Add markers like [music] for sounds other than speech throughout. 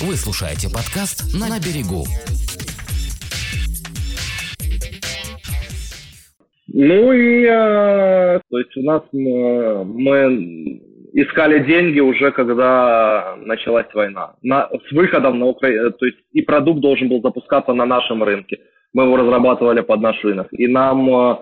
Вы слушаете подкаст «На берегу». Ну и, э, то есть у нас э, мы искали деньги уже, когда началась война. На, с выходом на Украину, то есть и продукт должен был запускаться на нашем рынке. Мы его разрабатывали под наш рынок. И нам э,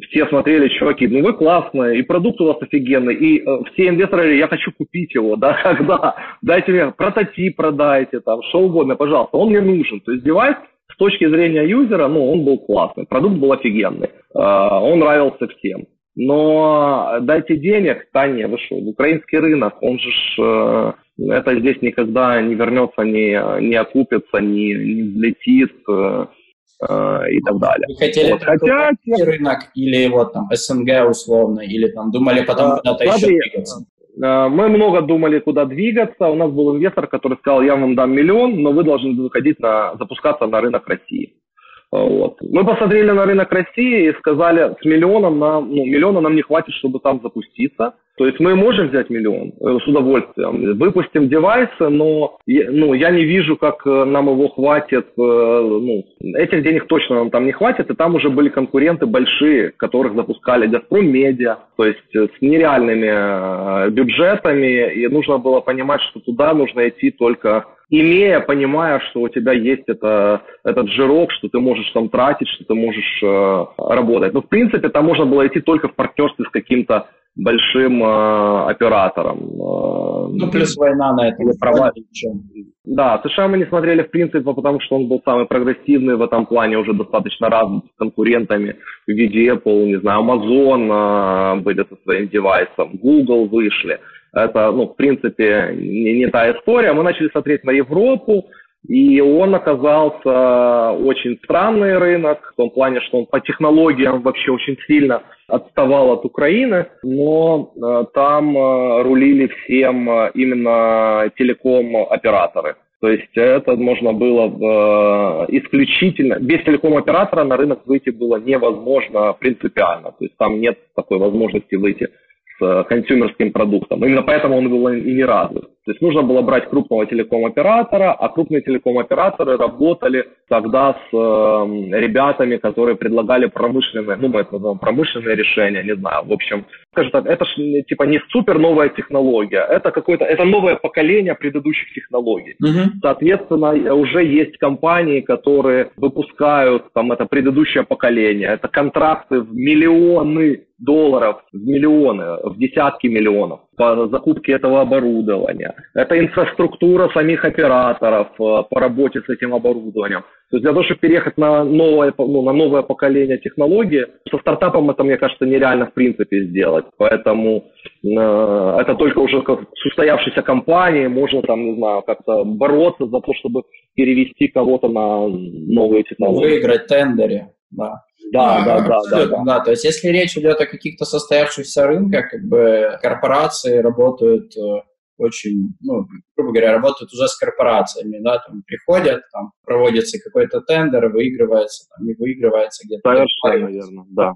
все смотрели, чуваки, ну вы классные, и продукт у вас офигенный, и э, все инвесторы говорили, я хочу купить его, [laughs] да, когда, дайте мне прототип продайте, там, что угодно, пожалуйста, он мне нужен. То есть девайс с точки зрения юзера, ну, он был классный, продукт был офигенный, э, он нравился всем. Но дайте денег, да не, вы что, украинский рынок, он же ж, э, это здесь никогда не вернется, не, не окупится, не, не взлетит э, и так далее. Вы хотели вот, хотя... рынок или вот там СНГ условно, или там думали потом а, куда-то еще двигаться? Э, мы много думали, куда двигаться. У нас был инвестор, который сказал, я вам дам миллион, но вы должны выходить на, запускаться на рынок России. Вот. Мы посмотрели на рынок России и сказали, с миллионом нам, ну, миллиона нам не хватит, чтобы там запуститься. То есть мы можем взять миллион э, с удовольствием, выпустим девайсы, но ну, я не вижу, как э, нам его хватит. Э, ну, этих денег точно нам там не хватит, и там уже были конкуренты большие, которых запускали Газпром Медиа, то есть с нереальными бюджетами, и нужно было понимать, что туда нужно идти только имея, понимая, что у тебя есть это, этот жирок, что ты можешь там тратить, что ты можешь э, работать. Но в принципе там можно было идти только в партнерстве с каким-то большим э, оператором. Э, ну, плюс война на это права. Да, США мы не смотрели в принципе, потому что он был самый прогрессивный в этом плане, уже достаточно развит с конкурентами в виде Apple, не знаю, Amazon э, были со своим девайсом, Google вышли. Это, ну, в принципе, не, не та история. Мы начали смотреть на Европу, и он оказался очень странный рынок, в том плане, что он по технологиям вообще очень сильно отставал от Украины, но э, там э, рулили всем э, именно телеком-операторы. То есть это можно было э, исключительно, без телеком-оператора на рынок выйти было невозможно принципиально. То есть там нет такой возможности выйти консюмерским продуктом. Именно поэтому он был и не развит. То есть нужно было брать крупного телеком-оператора, а крупные телеком-операторы работали тогда с э, ребятами, которые предлагали промышленные, ну мы это называем промышленные решения, не знаю, в общем, скажем так, это ж типа не супер новая технология, это какое-то, это новое поколение предыдущих технологий. Uh-huh. Соответственно, уже есть компании, которые выпускают там это предыдущее поколение, это контракты в миллионы долларов, в миллионы, в десятки миллионов по закупке этого оборудования. Это инфраструктура самих операторов э, по работе с этим оборудованием. То есть для того, чтобы переехать на новое, ну, на новое поколение технологий, со стартапом это, мне кажется, нереально в принципе сделать. Поэтому э, это только уже как с устоявшейся компанией можно там, не знаю, как-то бороться за то, чтобы перевести кого-то на новые технологии. Выиграть тендере, да. Да, да, да, да, да, да. То есть, если речь идет о каких-то состоявшихся рынках, как бы корпорации работают э, очень, ну, грубо говоря, работают уже с корпорациями, да, там приходят, там проводится какой-то тендер, выигрывается, там не выигрывается где-то. Совершенно верно, да.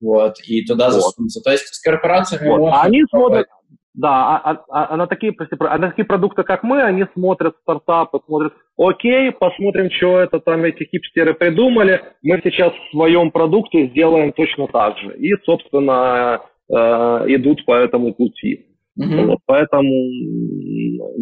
Вот, и туда вот. засунуться. То есть с корпорациями вот. можно... Они смотрят, да, а, а, а на, такие, прости, а на такие продукты, как мы, они смотрят стартапы, смотрят, окей, посмотрим, что это там эти хипстеры придумали, мы сейчас в своем продукте сделаем точно так же. И, собственно, э, идут по этому пути. Угу. Вот, поэтому,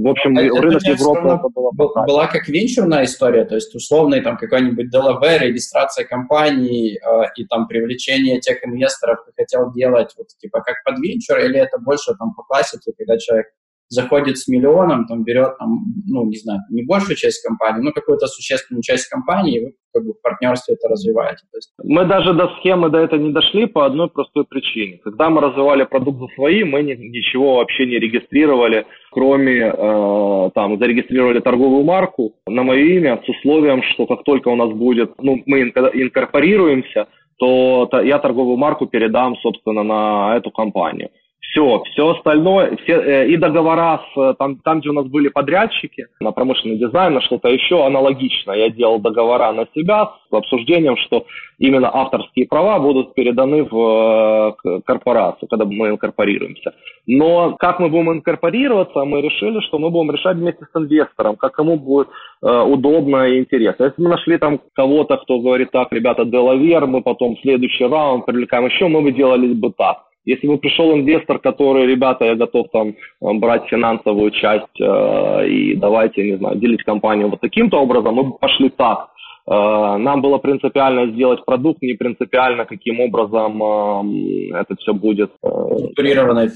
в общем, а рынок Европы это было была, была как венчурная история, то есть условный там какой-нибудь Delaware, регистрация компании э, и там привлечение тех инвесторов, кто хотел делать вот типа как под венчур, или это больше там по классике, когда человек заходит с миллионом, там берет, там, ну, не знаю, не большую часть компании, но какую-то существенную часть компании, и вы как бы в партнерстве это развиваете. Есть... Мы даже до схемы до этого не дошли по одной простой причине. Когда мы развивали продукт за свои, мы ни, ничего вообще не регистрировали, кроме, э, там, зарегистрировали торговую марку на мое имя с условием, что как только у нас будет, ну, мы инкорпорируемся, то я торговую марку передам, собственно, на эту компанию. Все, все остальное, все, э, и договора с, э, там, там, где у нас были подрядчики на промышленный дизайн, на что-то еще, аналогично. Я делал договора на себя с обсуждением, что именно авторские права будут переданы в э, корпорацию, когда мы инкорпорируемся. Но как мы будем инкорпорироваться, мы решили, что мы будем решать вместе с инвестором, как кому будет э, удобно и интересно. Если мы нашли там кого-то, кто говорит, так, ребята, Делавер, мы потом следующий раунд привлекаем еще, мы бы делали бы так. Если бы пришел инвестор, который, ребята, я готов там брать финансовую часть э, и давайте, не знаю, делить компанию вот таким-то образом, мы бы пошли так. Э, нам было принципиально сделать продукт, не принципиально, каким образом э, это все будет... Э, Структурированное.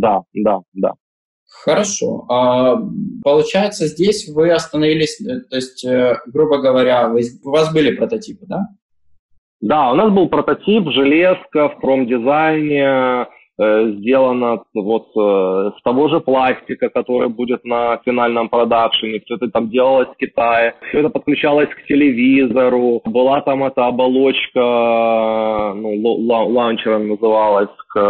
Да, да, да. Хорошо. А, получается, здесь вы остановились, то есть, грубо говоря, вы, у вас были прототипы, да? Да, у нас был прототип, железка в промдизайне, э, сделано вот э, с того же пластика, который будет на финальном продакшене. Все это там делалось в Китае. Все это подключалось к телевизору. Была там эта оболочка, ну, лаунчера называлась, к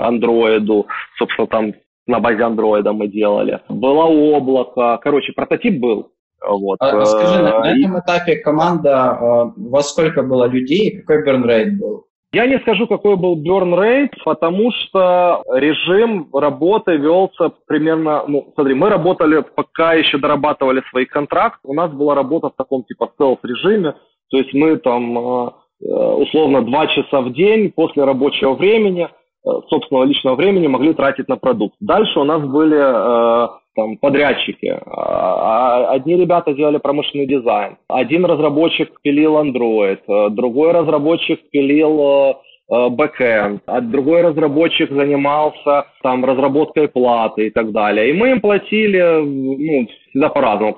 андроиду. Собственно, там на базе андроида мы делали. Было облако. Короче, прототип был. Вот. А, скажи, на, на этом этапе команда, а, во сколько было людей, какой burn rate был? Я не скажу, какой был burn rate, потому что режим работы велся примерно, ну, смотри, мы работали, пока еще дорабатывали свои контракты, у нас была работа в таком типа селф-режиме, то есть мы там э, условно два часа в день после рабочего времени, э, собственного личного времени могли тратить на продукт. Дальше у нас были э, там, подрядчики. А, а одни ребята делали промышленный дизайн. Один разработчик пилил Android, э, другой разработчик пилил бэкэнд, а другой разработчик занимался там разработкой платы и так далее. И мы им платили, ну, всегда по-разному.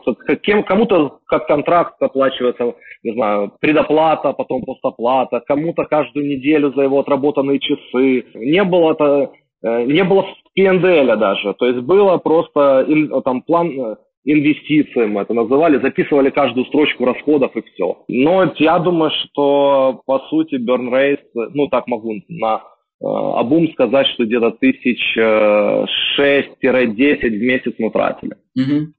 Кому-то как контракт оплачивается, не знаю, предоплата, потом постоплата, кому-то каждую неделю за его отработанные часы. Не было это не было PNDL даже, то есть было просто там план э, инвестиций, мы это называли, записывали каждую строчку расходов и все. Но я думаю, что по сути burn rate, ну так могу на э, обум сказать, что где-то тысяч шесть-десять в месяц мы тратили. Угу.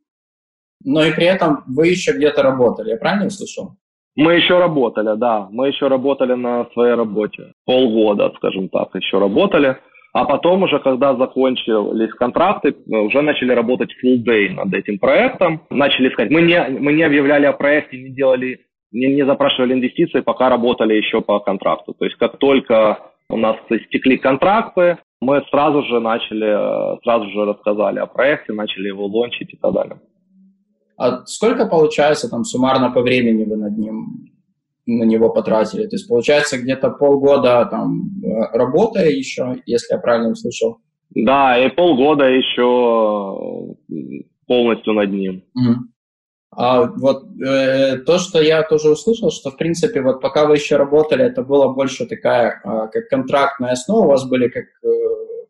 Но и при этом вы еще где-то работали, я правильно услышал? Мы еще работали, да, мы еще работали на своей работе. Полгода, скажем так, еще работали. А потом уже, когда закончились контракты, уже начали работать full day над этим проектом. Начали искать. Мы не, мы не объявляли о проекте, не делали, не, не запрашивали инвестиции, пока работали еще по контракту. То есть как только у нас истекли контракты, мы сразу же начали, сразу же рассказали о проекте, начали его лончить и так далее. А сколько получается там суммарно по времени вы над ним на него потратили. То есть, получается, где-то полгода там э, работая еще, если я правильно услышал. Да, и полгода еще полностью над ним. Угу. А вот э, то, что я тоже услышал, что в принципе вот пока вы еще работали, это было больше такая э, как контрактная основа, у вас были как э,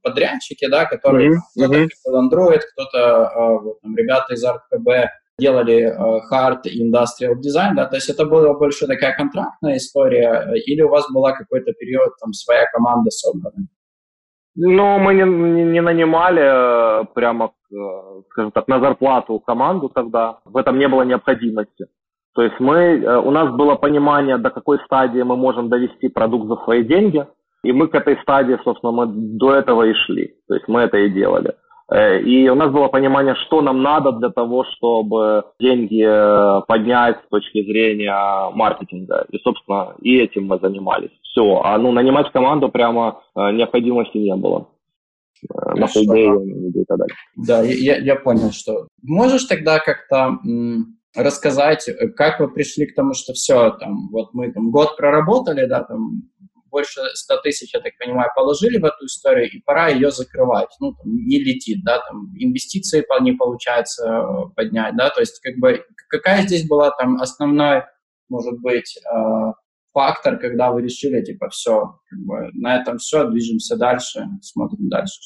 подрядчики, да, которые mm-hmm. кто-то mm-hmm. Android, кто-то э, вот, там, ребята из ArtKB делали э, hard industrial design, да, то есть это была больше такая контрактная история, или у вас была какой-то период, там, своя команда собрана? Ну, мы не, не, не нанимали э, прямо, э, скажем так, на зарплату команду тогда, в этом не было необходимости. То есть мы, у нас было понимание, до какой стадии мы можем довести продукт за свои деньги, и мы к этой стадии, собственно, мы до этого и шли. То есть мы это и делали. Э, и у нас было понимание, что нам надо для того, чтобы деньги э, поднять с точки зрения маркетинга. И, собственно, и этим мы занимались. Все. А ну, нанимать команду прямо э, необходимости не было. На и так далее. Да, я, я понял, что... Можешь тогда как-то рассказать, как вы пришли к тому, что все, там, вот мы там год проработали, да, там, больше 100 тысяч, я так понимаю, положили в эту историю, и пора ее закрывать. Ну, там, не летит, да, там, инвестиции не получается э, поднять, да, то есть, как бы, какая здесь была там основной, может быть, э, фактор, когда вы решили, типа, все, как бы, на этом все, движемся дальше, смотрим дальше.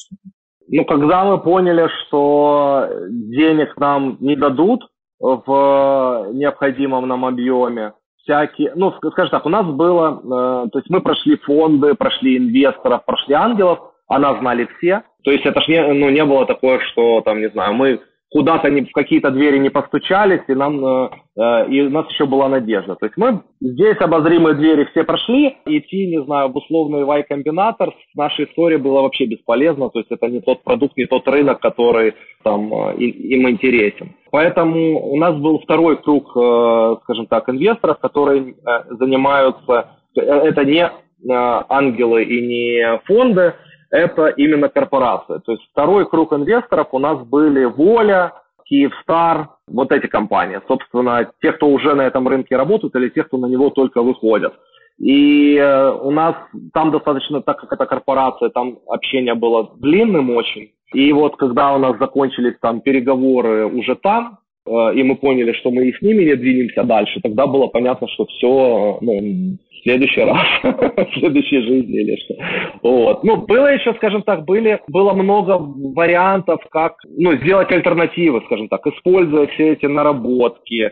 Ну, когда мы поняли, что денег нам не дадут в необходимом нам объеме, всякие, ну, скажем так, у нас было, э, то есть мы прошли фонды, прошли инвесторов, прошли ангелов, о нас знали все. То есть это ж не, ну, не было такое, что там, не знаю, мы куда-то не, в какие-то двери не постучались, и нам э, э, и у нас еще была надежда. То есть мы здесь обозримые двери все прошли, идти, не знаю, в условный Y-комбинатор в нашей истории было вообще бесполезно, то есть это не тот продукт, не тот рынок, который там э, им интересен. Поэтому у нас был второй круг, э, скажем так, инвесторов, которые э, занимаются, э, это не ангелы и не фонды, это именно корпорация. То есть второй круг инвесторов у нас были Воля, Киевстар, вот эти компании. Собственно, те, кто уже на этом рынке работают или те, кто на него только выходят. И э, у нас там достаточно, так как это корпорация, там общение было длинным очень. И вот когда у нас закончились там переговоры уже там, и мы поняли, что мы и с ними не двинемся дальше, тогда было понятно, что все, ну, следующий раз, [laughs] в следующей жизни или что. Вот. Ну, было еще, скажем так, были, было много вариантов, как ну, сделать альтернативы, скажем так, используя все эти наработки, э,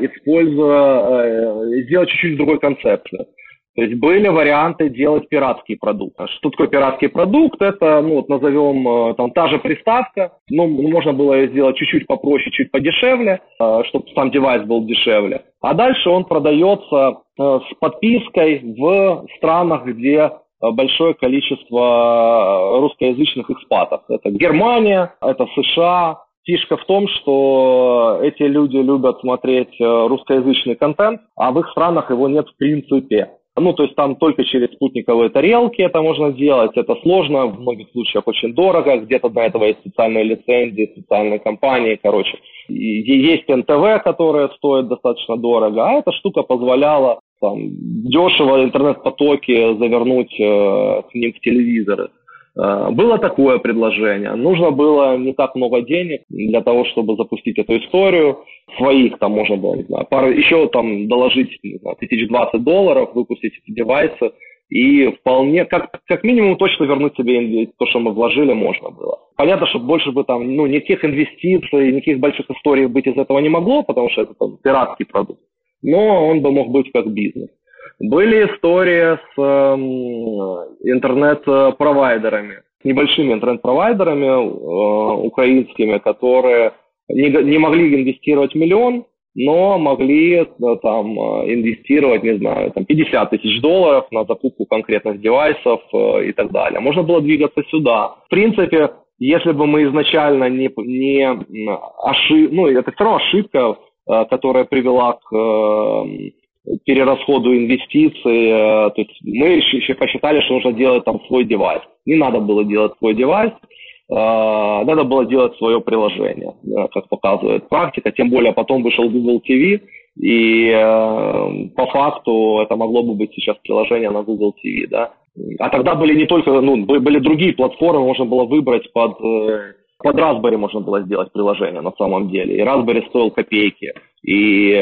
используя, э, сделать чуть-чуть другой концепцию. То есть были варианты делать пиратский продукт. А что такое пиратский продукт? Это, ну, вот назовем, э, там, та же приставка. Ну, можно было ее сделать чуть-чуть попроще, чуть подешевле, э, чтобы сам девайс был дешевле. А дальше он продается э, с подпиской в странах, где большое количество русскоязычных экспатов. Это Германия, это США, Фишка в том, что эти люди любят смотреть русскоязычный контент, а в их странах его нет в принципе. Ну, то есть там только через спутниковые тарелки это можно делать. Это сложно, в многих случаях очень дорого. Где-то для этого есть специальные лицензии, специальные компании, короче. И есть НТВ, которые стоят достаточно дорого, а эта штука позволяла там, дешево интернет-потоки завернуть э, к ним в телевизоры. Э, было такое предложение. Нужно было не так много денег для того, чтобы запустить эту историю. Своих там можно было, не знаю, пару, еще там доложить, не знаю, тысяч двадцать долларов, выпустить эти девайсы. И вполне, как, как минимум, точно вернуть себе то, что мы вложили, можно было. Понятно, что больше бы там, ну, никаких инвестиций, никаких больших историй быть из этого не могло, потому что это там пиратский продукт. Но он бы мог быть как бизнес. Были истории с э, интернет-провайдерами, небольшими интернет-провайдерами э, украинскими, которые не, не могли инвестировать миллион, но могли э, там э, инвестировать, не знаю, там 50 тысяч долларов на закупку конкретных девайсов э, и так далее. Можно было двигаться сюда. В принципе, если бы мы изначально не, не ошиб... ну, это все равно ошибка, которая привела к э, перерасходу инвестиций. Э, то есть мы еще посчитали, что нужно делать там свой девайс. Не надо было делать свой девайс, э, надо было делать свое приложение, э, как показывает практика. Тем более потом вышел Google TV, и по факту это могло бы быть сейчас приложение на Google TV, да. А тогда были не только, ну, были другие платформы, можно было выбрать под под Raspberry можно было сделать приложение на самом деле. И Raspberry стоил копейки. И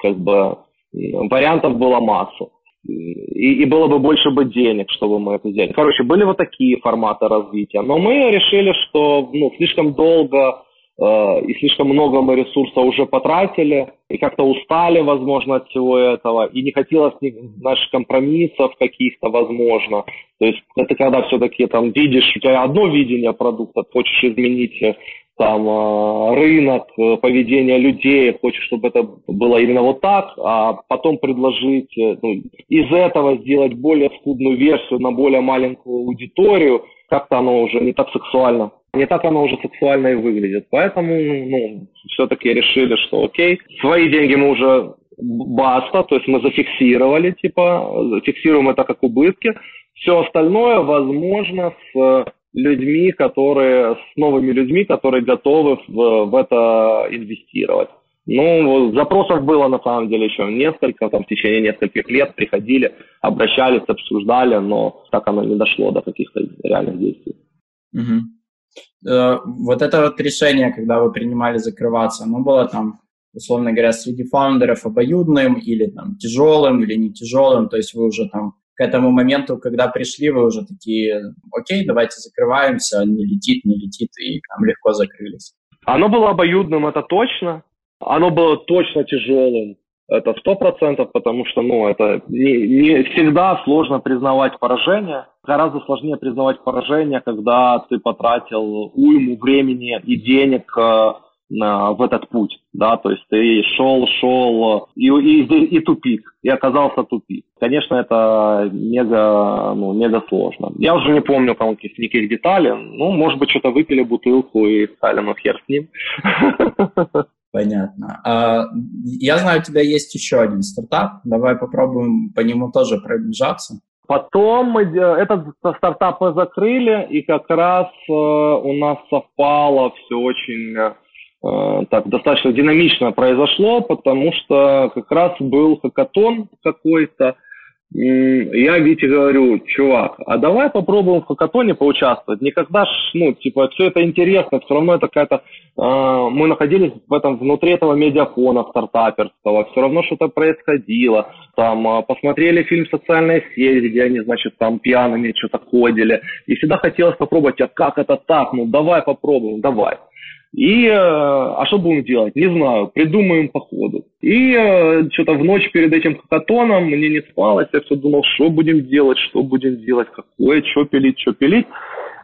как бы вариантов было масса. И, и было бы больше бы денег, чтобы мы это сделали. Короче, были вот такие форматы развития. Но мы решили, что ну, слишком долго э, и слишком много мы ресурса уже потратили, и как-то устали, возможно, от всего этого, и не хотелось наших компромиссов каких-то, возможно. То есть это когда все-таки там видишь, у тебя одно видение продукта, хочешь изменить там а, рынок, э, поведение людей, хочешь, чтобы это было именно вот так, а потом предложить э, ну, из этого сделать более скудную версию на более маленькую аудиторию, как-то оно уже не так сексуально. Не так оно уже сексуально и выглядит. Поэтому ну, все-таки решили, что окей, свои деньги мы уже баста, то есть мы зафиксировали, типа, фиксируем это как убытки. Все остальное, возможно, с людьми, которые, с новыми людьми, которые готовы в, в это инвестировать. Ну, запросов было на самом деле еще несколько, там в течение нескольких лет приходили, обращались, обсуждали, но так оно не дошло до каких-то реальных действий. Угу. Вот это вот решение, когда вы принимали закрываться, оно было там, условно говоря, среди фаундеров обоюдным или там тяжелым или не тяжелым, то есть вы уже там этому моменту, когда пришли, вы уже такие, окей, давайте закрываемся, не летит, не летит, и там легко закрылись. Оно было обоюдным, это точно. Оно было точно тяжелым. это сто процентов, потому что, ну, это не, не всегда сложно признавать поражение. Гораздо сложнее признавать поражение, когда ты потратил уйму времени и денег э, в этот путь, да, то есть ты шел, шел, и, и, и тупик, и оказался тупик. Конечно, это мега, ну, мега сложно. Я уже не помню там каких, никаких деталей, ну, может быть, что-то выпили бутылку и сказали, ну, хер с ним. Понятно. А, я знаю, у тебя есть еще один стартап. Давай попробуем по нему тоже пробежаться. Потом мы этот стартап мы закрыли, и как раз э, у нас совпало все очень э, так достаточно динамично произошло, потому что как раз был хакатон какой-то, я Вите говорю, чувак, а давай попробуем в хакатоне поучаствовать. Никогда ж, ну, типа, все это интересно, все равно это какая-то... Э, мы находились в этом, внутри этого медиафона стартаперского, все равно что-то происходило. Там э, посмотрели фильм «Социальная сеть», где они, значит, там пьяными что-то ходили. И всегда хотелось попробовать, а как это так? Ну, давай попробуем, давай. И, э, а что будем делать? Не знаю, придумаем по ходу. И э, что-то в ночь перед этим хакатоном мне не спалось, я все думал, что будем делать, что будем делать, какое, что пилить, что пилить.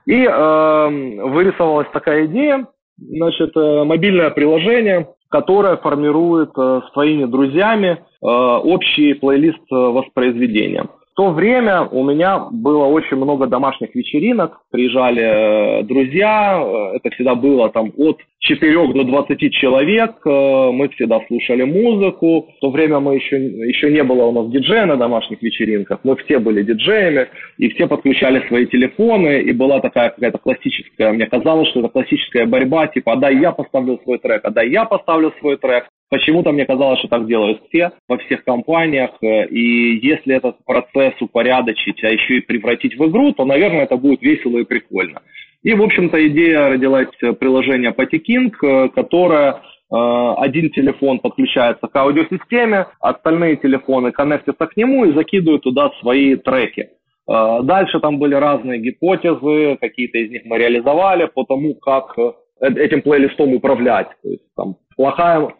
И э, вырисовалась такая идея, значит, э, мобильное приложение, которое формирует э, с твоими друзьями э, общий плейлист э, воспроизведения то время у меня было очень много домашних вечеринок, приезжали э, друзья, э, это всегда было там от 4 до 20 человек, э, мы всегда слушали музыку, в то время мы еще, еще не было у нас диджея на домашних вечеринках, мы все были диджеями, и все подключали свои телефоны, и была такая какая-то классическая, мне казалось, что это классическая борьба, типа, а дай я поставлю свой трек, а дай я поставлю свой трек, Почему-то мне казалось, что так делают все во всех компаниях, э, и если этот процесс упорядочить, а еще и превратить в игру, то, наверное, это будет весело и прикольно. И, в общем-то, идея родилась э, приложения Patiking, э, которое один телефон подключается к аудиосистеме, остальные телефоны коннектятся к нему и закидывают туда свои треки. Дальше там были разные гипотезы, какие-то из них мы реализовали по тому, как этим плейлистом управлять. То есть там плохая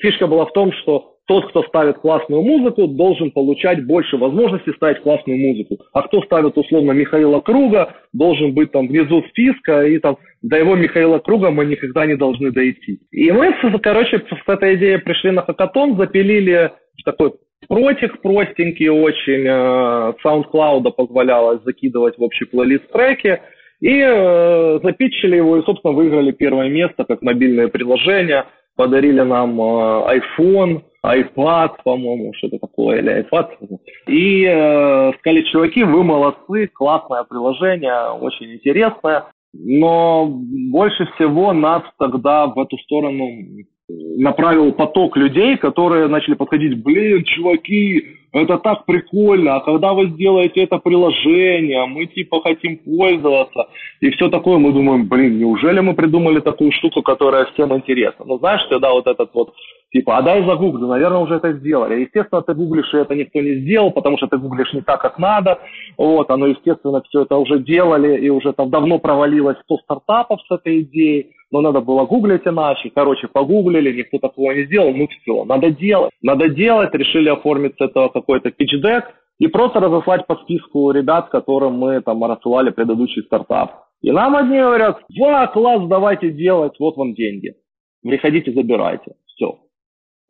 фишка была в том, что тот, кто ставит классную музыку, должен получать больше возможностей ставить классную музыку. А кто ставит условно Михаила Круга, должен быть там внизу списка, и там до его Михаила Круга мы никогда не должны дойти. И мы, короче, с этой идеей пришли на хакатон, запилили такой протик простенький очень, э, SoundCloud позволяло закидывать в общий плейлист треки, и э, запитчили его, и, собственно, выиграли первое место как мобильное приложение – подарили нам э, iPhone, iPad, по-моему, что-то такое, или iPad. И э, сказали, чуваки, вы молодцы, классное приложение, очень интересное. Но больше всего нас тогда в эту сторону направил поток людей, которые начали подходить, блин, чуваки, это так прикольно, а когда вы сделаете это приложение, мы типа хотим пользоваться, и все такое, мы думаем, блин, неужели мы придумали такую штуку, которая всем интересна? Ну, знаешь, когда вот этот вот, типа, а дай загуглю, наверное, уже это сделали. Естественно, ты гуглишь, и это никто не сделал, потому что ты гуглишь не так, как надо, вот, оно, естественно, все это уже делали, и уже там давно провалилось 100 стартапов с этой идеей, но надо было гуглить иначе. Короче, погуглили, никто такого не сделал, ну все, надо делать. Надо делать, решили оформить с этого какой-то питчдек и просто разослать по списку ребят, которым мы там рассылали предыдущий стартап. И нам одни говорят, ва, класс, давайте делать, вот вам деньги. Приходите, забирайте. Все.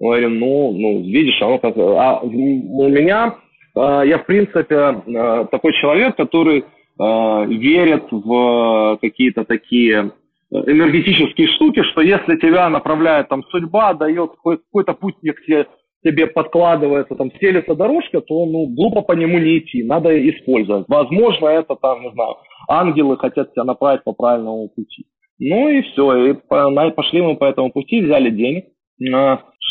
Мы говорим, ну, ну, видишь, оно как... А у меня, а, я, в принципе, а, такой человек, который а, верит в какие-то такие энергетические штуки, что если тебя направляет там судьба, дает какой-то путник тебе, тебе подкладывается, там стелится дорожка, то ну, глупо по нему не идти, надо использовать. Возможно, это там, не знаю, ангелы хотят тебя направить по правильному пути. Ну и все, и пошли мы по этому пути, взяли денег,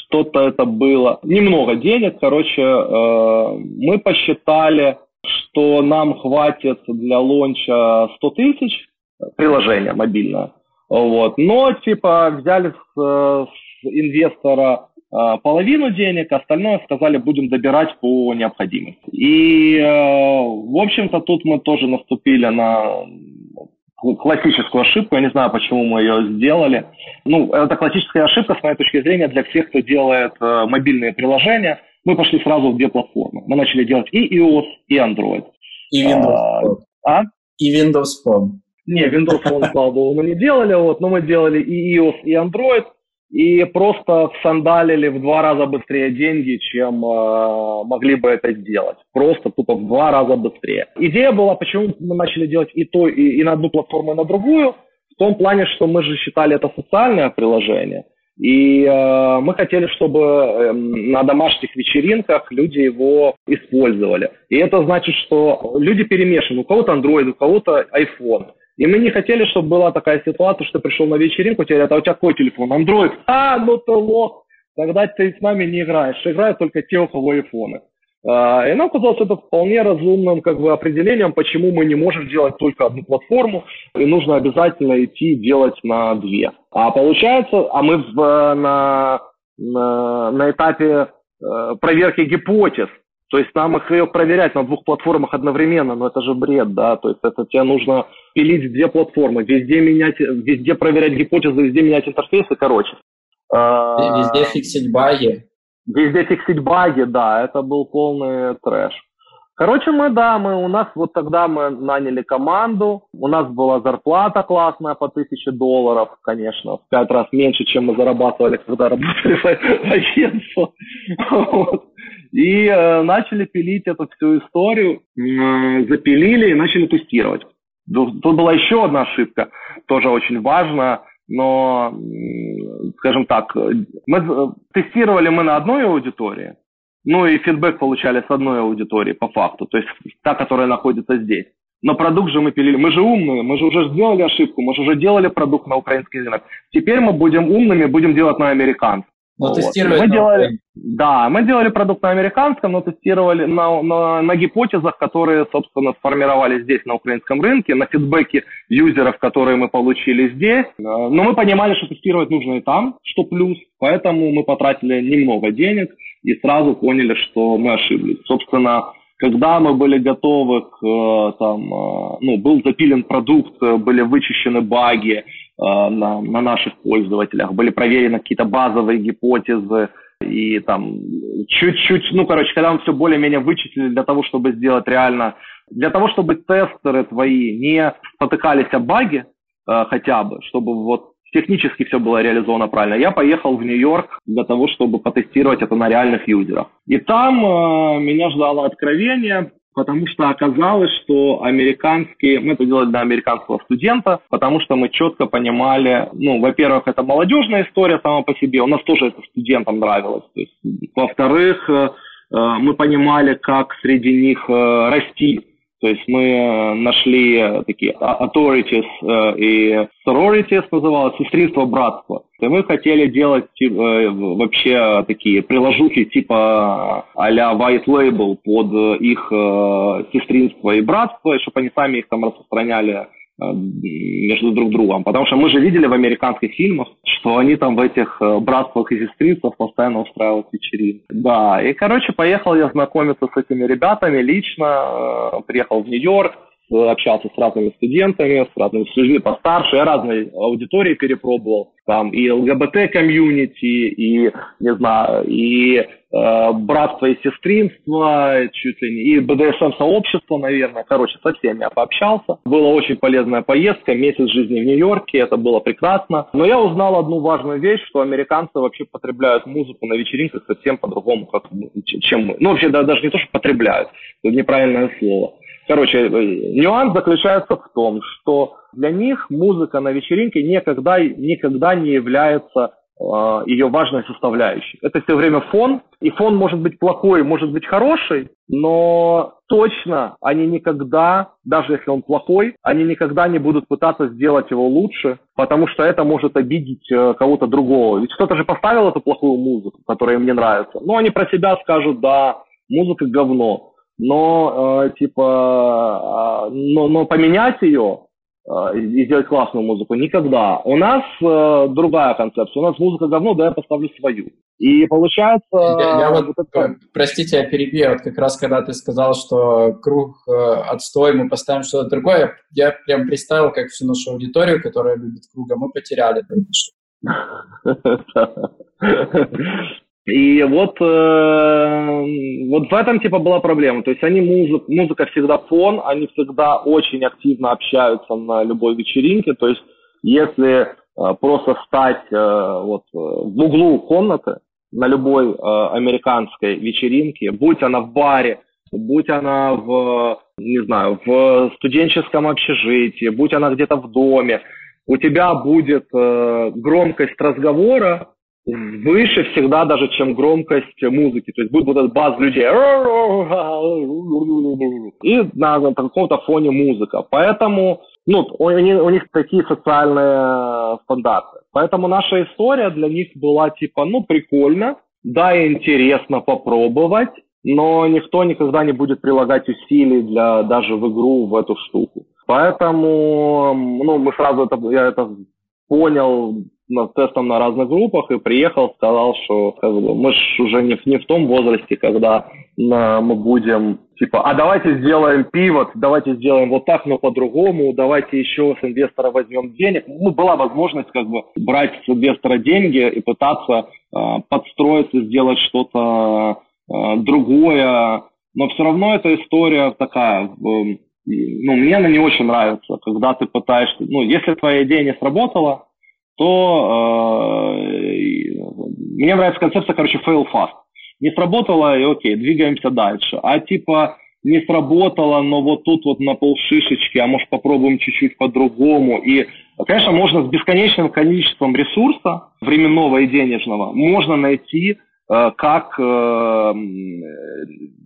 что-то это было, немного денег, короче, э, мы посчитали, что нам хватит для лонча 100 тысяч, приложение мобильное, вот. Но, типа, взяли с, с инвестора э, половину денег, остальное сказали, будем добирать по необходимости. И, э, в общем-то, тут мы тоже наступили на классическую ошибку, я не знаю, почему мы ее сделали. Ну, это классическая ошибка, с моей точки зрения, для всех, кто делает э, мобильные приложения. Мы пошли сразу в две платформы. Мы начали делать и iOS, и Android. И Windows Phone. А? И Windows Phone. Не, Windows Phone, слава богу, мы не делали, вот, но мы делали и iOS, и Android и просто всандалили в два раза быстрее деньги, чем э, могли бы это сделать. Просто тупо в два раза быстрее. Идея была, почему мы начали делать и то, и, и на одну платформу, и на другую, в том плане, что мы же считали это социальное приложение, и э, мы хотели, чтобы э, на домашних вечеринках люди его использовали. И это значит, что люди перемешаны. У кого-то Android, у кого-то iPhone. И мы не хотели, чтобы была такая ситуация, что пришел на вечеринку, тебе говорят, а у тебя какой телефон? Android. А, ну ты лох. Тогда ты с нами не играешь. Играют только те, у кого айфоны. А, и нам казалось это вполне разумным как бы, определением, почему мы не можем делать только одну платформу, и нужно обязательно идти делать на две. А получается, а мы в, на, на, на этапе э, проверки гипотез, то есть нам их ее проверять на двух платформах одновременно, но это же бред, да, то есть это тебе нужно пилить две платформы, везде менять, везде проверять гипотезы, везде менять интерфейсы, короче. А, везде фиксить баги. Везде фиксить баги, да, это был полный трэш. Короче, мы, да, мы, у нас вот тогда мы наняли команду, у нас была зарплата классная по тысяче долларов, конечно, в пять раз меньше, чем мы зарабатывали, когда работали [laughs] в агентство. Вот. И э, начали пилить эту всю историю, э, запилили и начали тестировать. Тут была еще одна ошибка, тоже очень важная, но, скажем так, мы э, тестировали мы на одной аудитории, ну и фидбэк получали с одной аудитории по факту, то есть та, которая находится здесь. Но продукт же мы пилили. Мы же умные, мы же уже сделали ошибку, мы же уже делали продукт на украинский рынок. Теперь мы будем умными, будем делать на американский. Но вот. тестировать мы делали, Да, мы делали продукт на американском, но тестировали на, на, на гипотезах, которые, собственно, сформировались здесь, на украинском рынке, на фидбэке юзеров, которые мы получили здесь. Э, но мы понимали, что тестировать нужно и там, что плюс, поэтому мы потратили немного денег и сразу поняли, что мы ошиблись. Собственно, когда мы были готовы к, э, там, э, ну, был запилен продукт, были вычищены баги, на, на наших пользователях, были проверены какие-то базовые гипотезы, и там чуть-чуть, ну, короче, когда мы все более-менее вычислили для того, чтобы сделать реально, для того, чтобы тестеры твои не спотыкались о баге э, хотя бы, чтобы вот технически все было реализовано правильно, я поехал в Нью-Йорк для того, чтобы потестировать это на реальных юзерах. И там э, меня ждало откровение, потому что оказалось, что американские, мы это делали для американского студента, потому что мы четко понимали, ну, во-первых, это молодежная история сама по себе, у нас тоже это студентам нравилось, во-вторых, э, э, мы понимали, как среди них э, расти, то есть мы э, нашли э, такие authorities э, и sororities называлось, сестринство, братство. И мы хотели делать вообще такие приложухи типа а-ля white label под их сестринство и братство, чтобы они сами их там распространяли между друг другом. Потому что мы же видели в американских фильмах, что они там в этих э, братствах и сестрицах постоянно устраивают вечеринки. Да, и, короче, поехал я знакомиться с этими ребятами лично, э, приехал в Нью-Йорк, общался с разными студентами, с разными с людьми постарше, я разные аудитории перепробовал, там и ЛГБТ-комьюнити, и, не знаю, и э, братство и сестринство, чуть ли не, и БДСМ-сообщество, наверное, короче, со всеми я пообщался. Была очень полезная поездка, месяц жизни в Нью-Йорке, это было прекрасно. Но я узнал одну важную вещь, что американцы вообще потребляют музыку на вечеринках совсем по-другому, как, чем мы. Ну, вообще, да, даже не то, что потребляют, это неправильное слово Короче, э, нюанс заключается в том, что для них музыка на вечеринке никогда, никогда не является э, ее важной составляющей. Это все время фон, и фон может быть плохой, может быть хороший, но точно они никогда, даже если он плохой, они никогда не будут пытаться сделать его лучше, потому что это может обидеть э, кого-то другого. Ведь кто-то же поставил эту плохую музыку, которая им не нравится. Но они про себя скажут, да, музыка говно но э, типа, э, но, но поменять ее э, и сделать классную музыку. Никогда. У нас э, другая концепция. У нас музыка говно, да я поставлю свою. И получается... Я, я вот, вот это... Простите, я перебью. Вот как раз когда ты сказал, что круг э, отстой, мы поставим что-то другое, я прям представил, как всю нашу аудиторию, которая любит круга, мы потеряли только что. [laughs] И вот, э, вот в этом типа была проблема. То есть они музык, музыка всегда фон, они всегда очень активно общаются на любой вечеринке. То есть если э, просто стать э, вот в углу комнаты на любой э, американской вечеринке, будь она в баре, будь она в, не знаю, в студенческом общежитии, будь она где-то в доме, у тебя будет э, громкость разговора выше всегда даже, чем громкость музыки. То есть будет вот этот бас людей. И на, на каком-то фоне музыка. Поэтому ну, у, у них такие социальные стандарты. Поэтому наша история для них была типа, ну, прикольно, да, интересно попробовать, но никто никогда не будет прилагать усилий для, даже в игру в эту штуку. Поэтому, ну, мы сразу это, я это понял на тестом на разных группах и приехал, сказал, что как бы, мы ж уже не, не в том возрасте, когда на, мы будем типа, а давайте сделаем пивот, давайте сделаем вот так, но по-другому, давайте еще с инвестора возьмем денег. Ну, была возможность как бы брать с инвестора деньги и пытаться э, подстроиться, сделать что-то э, другое, но все равно эта история такая, э, ну, мне она не очень нравится, когда ты пытаешься, ну, если твоя идея не сработала, то э, мне нравится концепция, короче, fail fast. Не сработало, и окей, двигаемся дальше. А типа не сработало, но вот тут вот на полшишечки, а может попробуем чуть-чуть по-другому. И, конечно, можно с бесконечным количеством ресурса, временного и денежного, можно найти э, как э,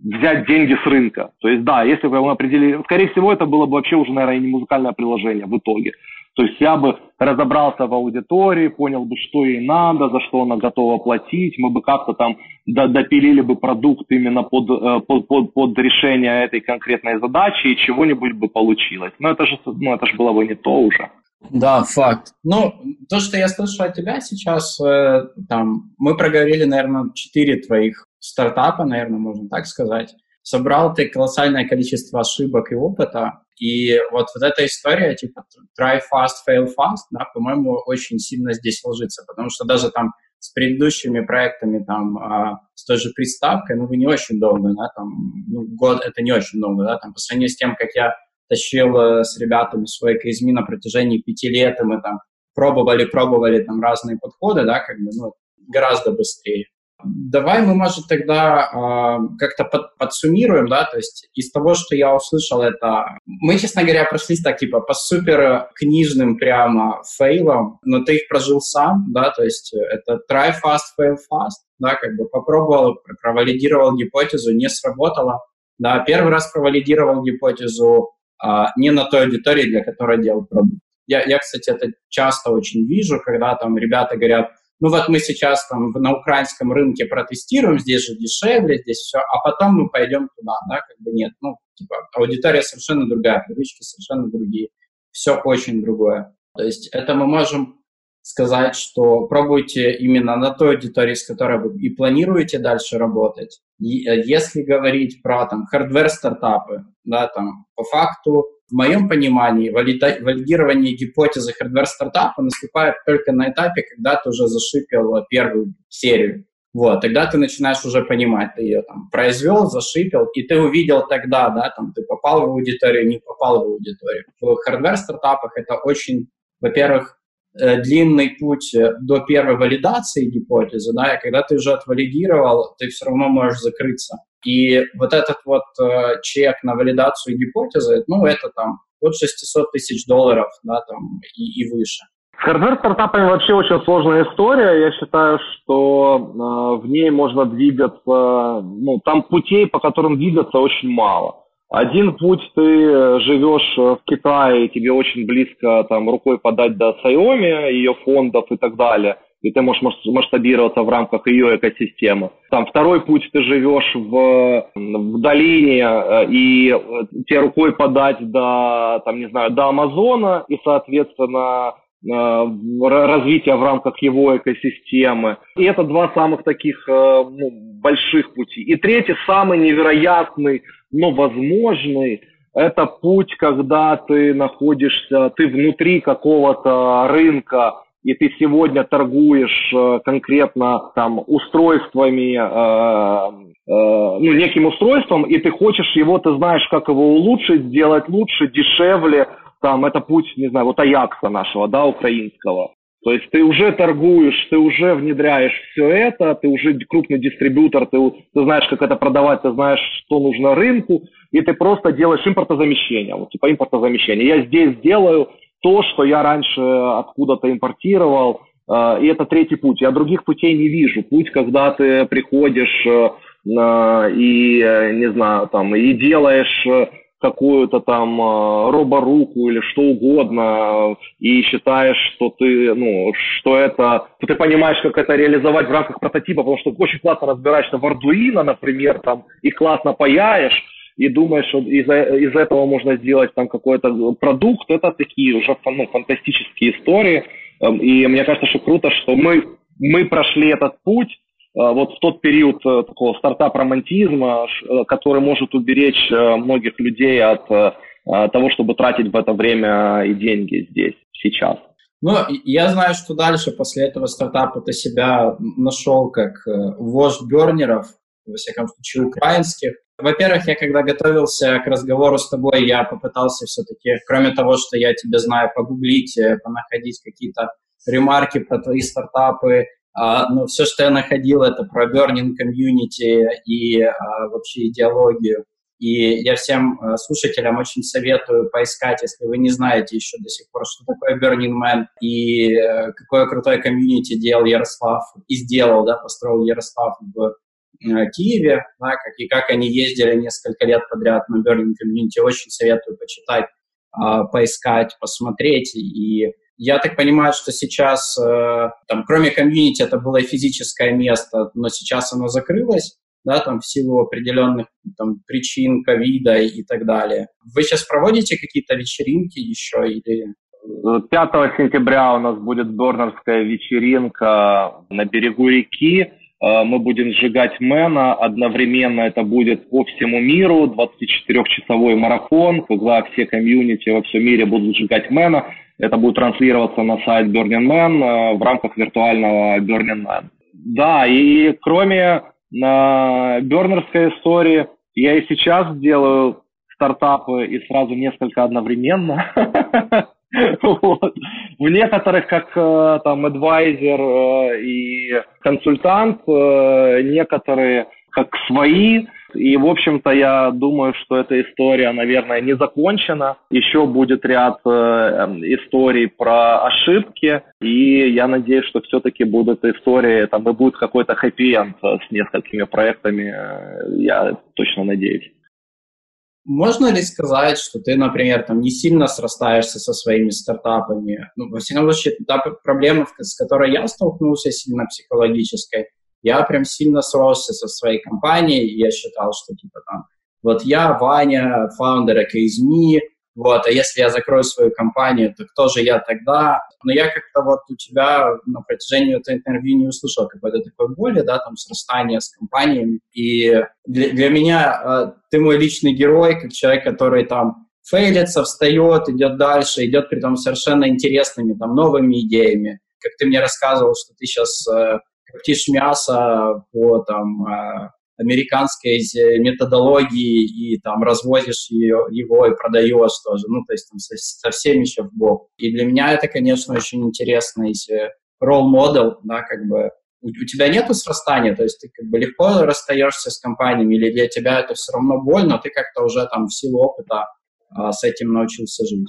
взять деньги с рынка. То есть, да, если бы мы определили... Скорее всего, это было бы вообще уже, наверное, не музыкальное приложение в итоге. То есть я бы разобрался в аудитории, понял бы, что ей надо, за что она готова платить, мы бы как-то там допилили бы продукт именно под, э, под, под, под решение этой конкретной задачи, и чего-нибудь бы получилось. Но это же, ну, это же было бы не то уже. Да, факт. Ну, то, что я слышу от тебя сейчас, э, там, мы проговорили, наверное, четыре твоих стартапа, наверное, можно так сказать. Собрал ты колоссальное количество ошибок и опыта, и вот, вот эта история, типа, try fast, fail fast, да, по-моему, очень сильно здесь ложится, потому что даже там с предыдущими проектами, там, а, с той же приставкой, ну, вы не очень долго, да, там, ну, год — это не очень долго, да, там, по сравнению с тем, как я тащил э, с ребятами свой KSMI на протяжении пяти лет, и мы там пробовали, пробовали там разные подходы, да, как бы, ну, гораздо быстрее. Давай мы, может, тогда э, как-то под, подсуммируем, да, то есть из того, что я услышал, это... Мы, честно говоря, прошлись так, типа, по супер книжным прямо фейлам, но ты их прожил сам, да, то есть это try fast, fail fast, да, как бы попробовал, провалидировал гипотезу, не сработало, да, первый раз провалидировал гипотезу э, не на той аудитории, для которой делал продукт. Я, я, кстати, это часто очень вижу, когда там ребята говорят, ну вот мы сейчас там на украинском рынке протестируем, здесь же дешевле, здесь все, а потом мы пойдем туда, да, как бы нет, ну, типа, аудитория совершенно другая, привычки совершенно другие, все очень другое. То есть это мы можем сказать, что пробуйте именно на той аудитории, с которой вы и планируете дальше работать. И, э, если говорить про там hardware-стартапы, да, там, по факту в моем понимании, валидирование гипотезы hardware-стартапа наступает только на этапе, когда ты уже зашипел первую серию. Вот, тогда ты начинаешь уже понимать, ты ее там произвел, зашипел, и ты увидел тогда, да, там, ты попал в аудиторию, не попал в аудиторию. В hardware-стартапах это очень, во-первых, э, длинный путь э, до первой валидации гипотезы, да, и когда ты уже отвалидировал, ты все равно можешь закрыться. И вот этот вот э, чек на валидацию гипотезы, ну, это там от 600 тысяч долларов, да, там, и, и выше. С hardware-стартапами вообще очень сложная история. Я считаю, что э, в ней можно двигаться, ну, там путей, по которым двигаться очень мало. Один путь ты живешь в Китае, тебе очень близко там рукой подать до Xiaomi, ее фондов и так далее. И ты можешь масштабироваться в рамках ее экосистемы. Там второй путь, ты живешь в, в долине, э, и э, тебе рукой подать до, там, не знаю, до Амазона, и, соответственно, э, развития в рамках его экосистемы. И это два самых таких ну, больших пути. И третий, самый невероятный, но возможный, это путь, когда ты находишься, ты внутри какого-то рынка, и ты сегодня торгуешь э, конкретно там устройствами, э, э, ну, неким устройством, и ты хочешь его, ты знаешь, как его улучшить, сделать лучше, дешевле, там, это путь, не знаю, вот Аякса нашего, да, украинского. То есть ты уже торгуешь, ты уже внедряешь все это, ты уже крупный дистрибьютор, ты, ты знаешь, как это продавать, ты знаешь, что нужно рынку, и ты просто делаешь импортозамещение, вот типа импортозамещение. Я здесь делаю то, что я раньше откуда-то импортировал, э, и это третий путь. Я других путей не вижу. Путь, когда ты приходишь э, и, э, не знаю, там, и делаешь какую-то там роборуку или что угодно, и считаешь, что ты, ну, что это, что ты понимаешь, как это реализовать в рамках прототипа, потому что очень классно разбираешься в Arduino, например, там, и классно паяешь, и думаешь, что из, из этого можно сделать там какой-то продукт, это такие уже ну, фантастические истории. Эм, и мне кажется, что круто, что мы, мы прошли этот путь э, вот в тот период э, такого стартап-романтизма, э, который может уберечь многих людей от того, чтобы тратить в это время и деньги здесь, сейчас. Ну, я знаю, что дальше после этого стартапа ты себя нашел как вождь бернеров, во всяком случае, украинских. Во-первых, я когда готовился к разговору с тобой, я попытался все-таки, кроме того, что я тебя знаю, погуглить, э, понаходить какие-то ремарки про твои стартапы, а, но все, что я находил, это про burning community и а, вообще идеологию. И я всем а, слушателям очень советую поискать, если вы не знаете еще до сих пор, что такое Burning Man и э, какое крутое комьюнити делал Ярослав, и сделал, да, построил Ярослав в Э, Киеве, да, как, и как они ездили несколько лет подряд на Burning Community. Очень советую почитать, э, поискать, посмотреть. И я так понимаю, что сейчас, э, там, кроме комьюнити, это было физическое место, но сейчас оно закрылось, да, там, в силу определенных там, причин ковида и так далее. Вы сейчас проводите какие-то вечеринки еще или 5 сентября у нас будет Борнерская вечеринка на берегу реки. Э, мы будем сжигать Мэна, одновременно это будет по всему миру, 24-часовой марафон, когда все комьюнити во всем мире будут сжигать Мэна, это будет транслироваться на сайт Burning Man э, в рамках виртуального Burning Man. Да, и кроме на бернерской истории, я и сейчас делаю стартапы и сразу несколько одновременно. [laughs] [laughs] Вот. В некоторых, как э, там адвайзер э, и консультант, э, некоторые как свои. И, в общем-то, я думаю, что эта история, наверное, не закончена. Еще будет ряд э, эм, историй про ошибки. И я надеюсь, что все-таки будут истории, там и будет какой-то хэппи-энд с несколькими проектами. Я точно надеюсь. Можно ли сказать, что ты, например, там не сильно срастаешься со своими стартапами? Ну, во всяком случае, та проблема, с которой я столкнулся, сильно психологической, я прям сильно сросся со своей компанией, и я считал, что типа там, вот я, Ваня, фаундер Экоизми, вот, а если я закрою свою компанию, то кто же я тогда? Но я как-то вот у тебя на протяжении этого интервью не услышал какой-то такой боли, да, там, срастания с компаниями. И для, для меня э, ты мой личный герой, как человек, который там фейлится, встает, идет дальше, идет при том совершенно интересными, там, новыми идеями. Как ты мне рассказывал, что ты сейчас э, коптишь мясо по, там, э, американской методологии и там развозишь ее, его и продаешь тоже, ну, то есть там совсем еще в бок. И для меня это, конечно, очень интересный ролл-модел, да, как бы у, у тебя нету срастания, то есть ты как бы легко расстаешься с компаниями, или для тебя это все равно больно, ты как-то уже там в силу опыта а, с этим научился жить.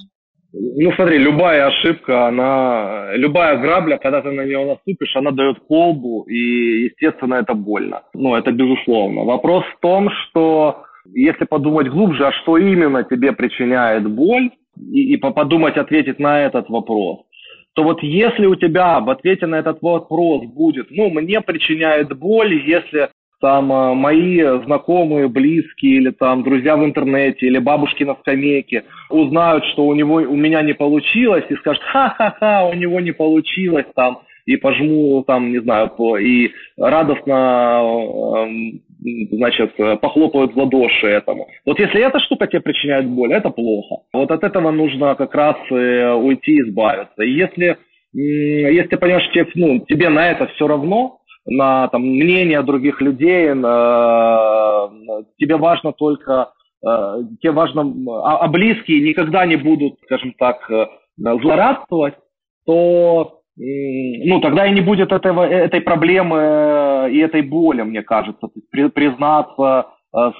Ну, смотри, любая ошибка, она, любая грабля, когда ты на нее наступишь, она дает колбу, и, естественно, это больно. Ну, это безусловно. Вопрос в том, что если подумать глубже, а что именно тебе причиняет боль, и, и подумать, ответить на этот вопрос, то вот если у тебя в ответе на этот вопрос будет, ну, мне причиняет боль, если там э, мои знакомые, близкие или там друзья в интернете или бабушки на скамейке узнают, что у него у меня не получилось и скажут, ха-ха-ха, у него не получилось там, и пожму там, не знаю, и радостно, эм, значит, похлопают в ладоши этому. Вот если эта штука тебе причиняет боль, это плохо. Вот от этого нужно как раз э, уйти избавиться. И если, если ты понимаешь, тебе, ну, тебе на это все равно, на там, мнение других людей, на, тебе важно только, э, тебе важно, а, а близкие никогда не будут, скажем так, э, злорадствовать, то ну, тогда и не будет этого, этой проблемы э, и этой боли, мне кажется. Признаться, э,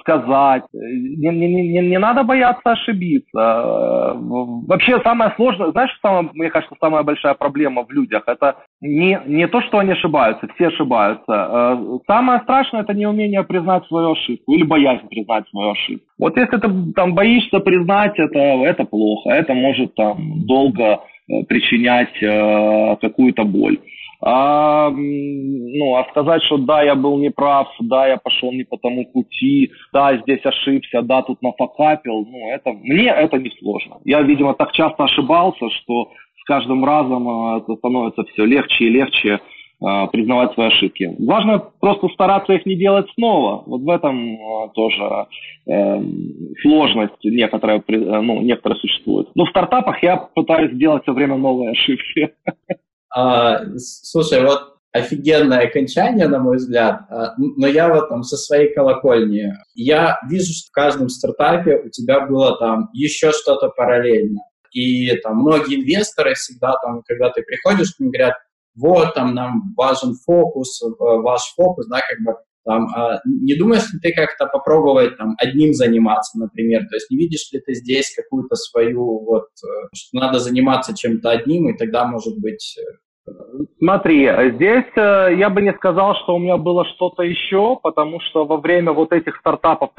сказать. Не, не, не, не надо бояться ошибиться. Э, вообще самое сложное, знаешь, самое, мне кажется, самая большая проблема в людях, это не, не то, что они ошибаются, все ошибаются. Самое страшное это неумение признать свою ошибку или боязнь признать свою ошибку. Вот если ты там боишься признать это, это плохо, это может там долго Э, причинять э, какую-то боль. А, ну, а сказать, что да, я был неправ, да, я пошел не по тому пути, да, здесь ошибся, да, тут нафакапил, ну, это, мне это не сложно. Я, видимо, так часто ошибался, что с каждым разом э, это становится все легче и легче Э, признавать свои ошибки. Важно просто стараться их не делать снова. Вот в этом э, тоже э, сложность некоторая, ну, некоторая существует. Но в стартапах я пытаюсь делать все время новые ошибки. [laughs] А, слушай, вот офигенное окончание, на мой взгляд, а, но я вот там со своей колокольни, я вижу, что в каждом стартапе у тебя было там еще что-то параллельно. И там многие инвесторы всегда там, когда ты приходишь, к ним говорят, вот, там, нам важен фокус, э, ваш фокус, да, как бы, там, а, не думаешь ли ты как-то попробовать там одним заниматься, например, то есть не видишь ли ты здесь какую-то свою, вот, э, что надо заниматься чем-то одним, и тогда, может быть... Э, Смотри, здесь я бы не сказал, что у меня было что-то еще, потому что во время вот этих стартапов,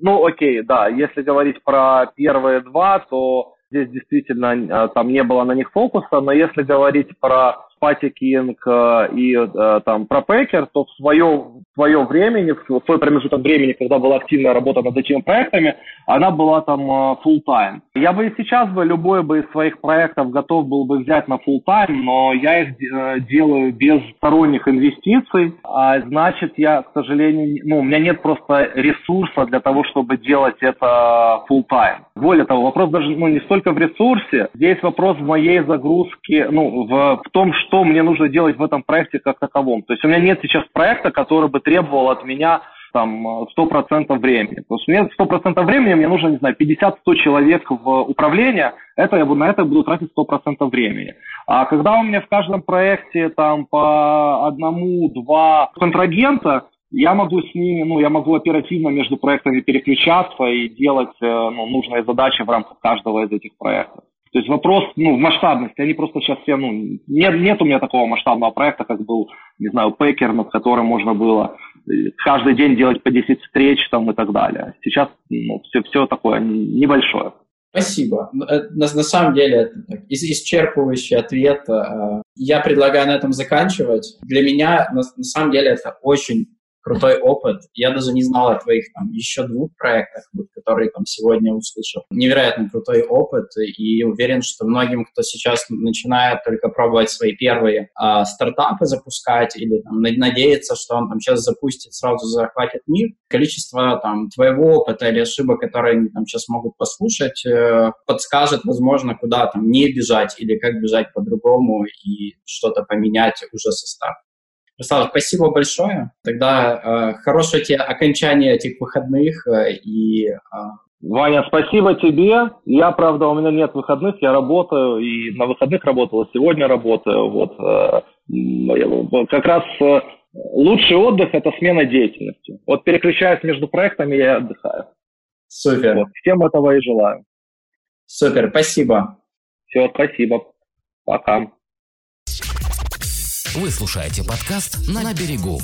ну окей, да, если говорить про первые два, то здесь действительно там не было на них фокуса, но если говорить про Патикинг и э, там про Пекер, то в свое, в свое время, в свой промежуток времени, когда была активная работа над этими проектами, она была там э, full time. Я бы и сейчас бы любой бы из своих проектов готов был бы взять на full time, но я их э, делаю без сторонних инвестиций, а значит я, к сожалению, ну, у меня нет просто ресурса для того, чтобы делать это full time. Более того, вопрос даже ну, не столько в ресурсе, здесь вопрос в моей загрузке, ну, в, в том, что мне нужно делать в этом проекте как таковом. То есть у меня нет сейчас проекта, который бы требовал от меня там 100% времени. То есть мне 100% времени мне нужно, не знаю, 50-100 человек в управление, это я на это буду тратить 100% времени. А когда у меня в каждом проекте там по одному-два контрагента, я могу с ними, ну, я могу оперативно между проектами переключаться и делать э, ну, нужные задачи в рамках каждого из этих проектов. То есть вопрос ну, в масштабности. Они просто сейчас все, ну, нет, нет у меня такого масштабного проекта, как был, не знаю, Пекер, над которым можно было э, каждый день делать по 10 встреч там и так далее. Сейчас ну, все, все такое небольшое. Спасибо. Э, на, на самом деле, это исчерпывающий ответ. Э, я предлагаю на этом заканчивать. Для меня, на, на самом деле, это очень крутой опыт. Я даже не знал о твоих там еще двух проектах, которые там сегодня услышал. Невероятно крутой опыт, и уверен, что многим, кто сейчас начинает только пробовать свои первые а, стартапы запускать или там, надеется, что он там сейчас запустит, сразу захватит мир, количество там твоего опыта или ошибок, которые они там сейчас могут послушать, э, подскажет, возможно, куда там не бежать или как бежать по-другому и что-то поменять уже со старта. Руслан, спасибо большое. Тогда э, хорошего тебе окончания этих выходных э, и... Э... Ваня, спасибо тебе. Я, правда, у меня нет выходных, я работаю, и на выходных работал, сегодня работаю. Вот. Э, как раз э, лучший отдых – это смена деятельности. Вот переключаясь между проектами, я отдыхаю. Супер. Вот. Всем этого и желаю. Супер, спасибо. Все, спасибо. Пока. Вы слушаете подкаст «На берегу».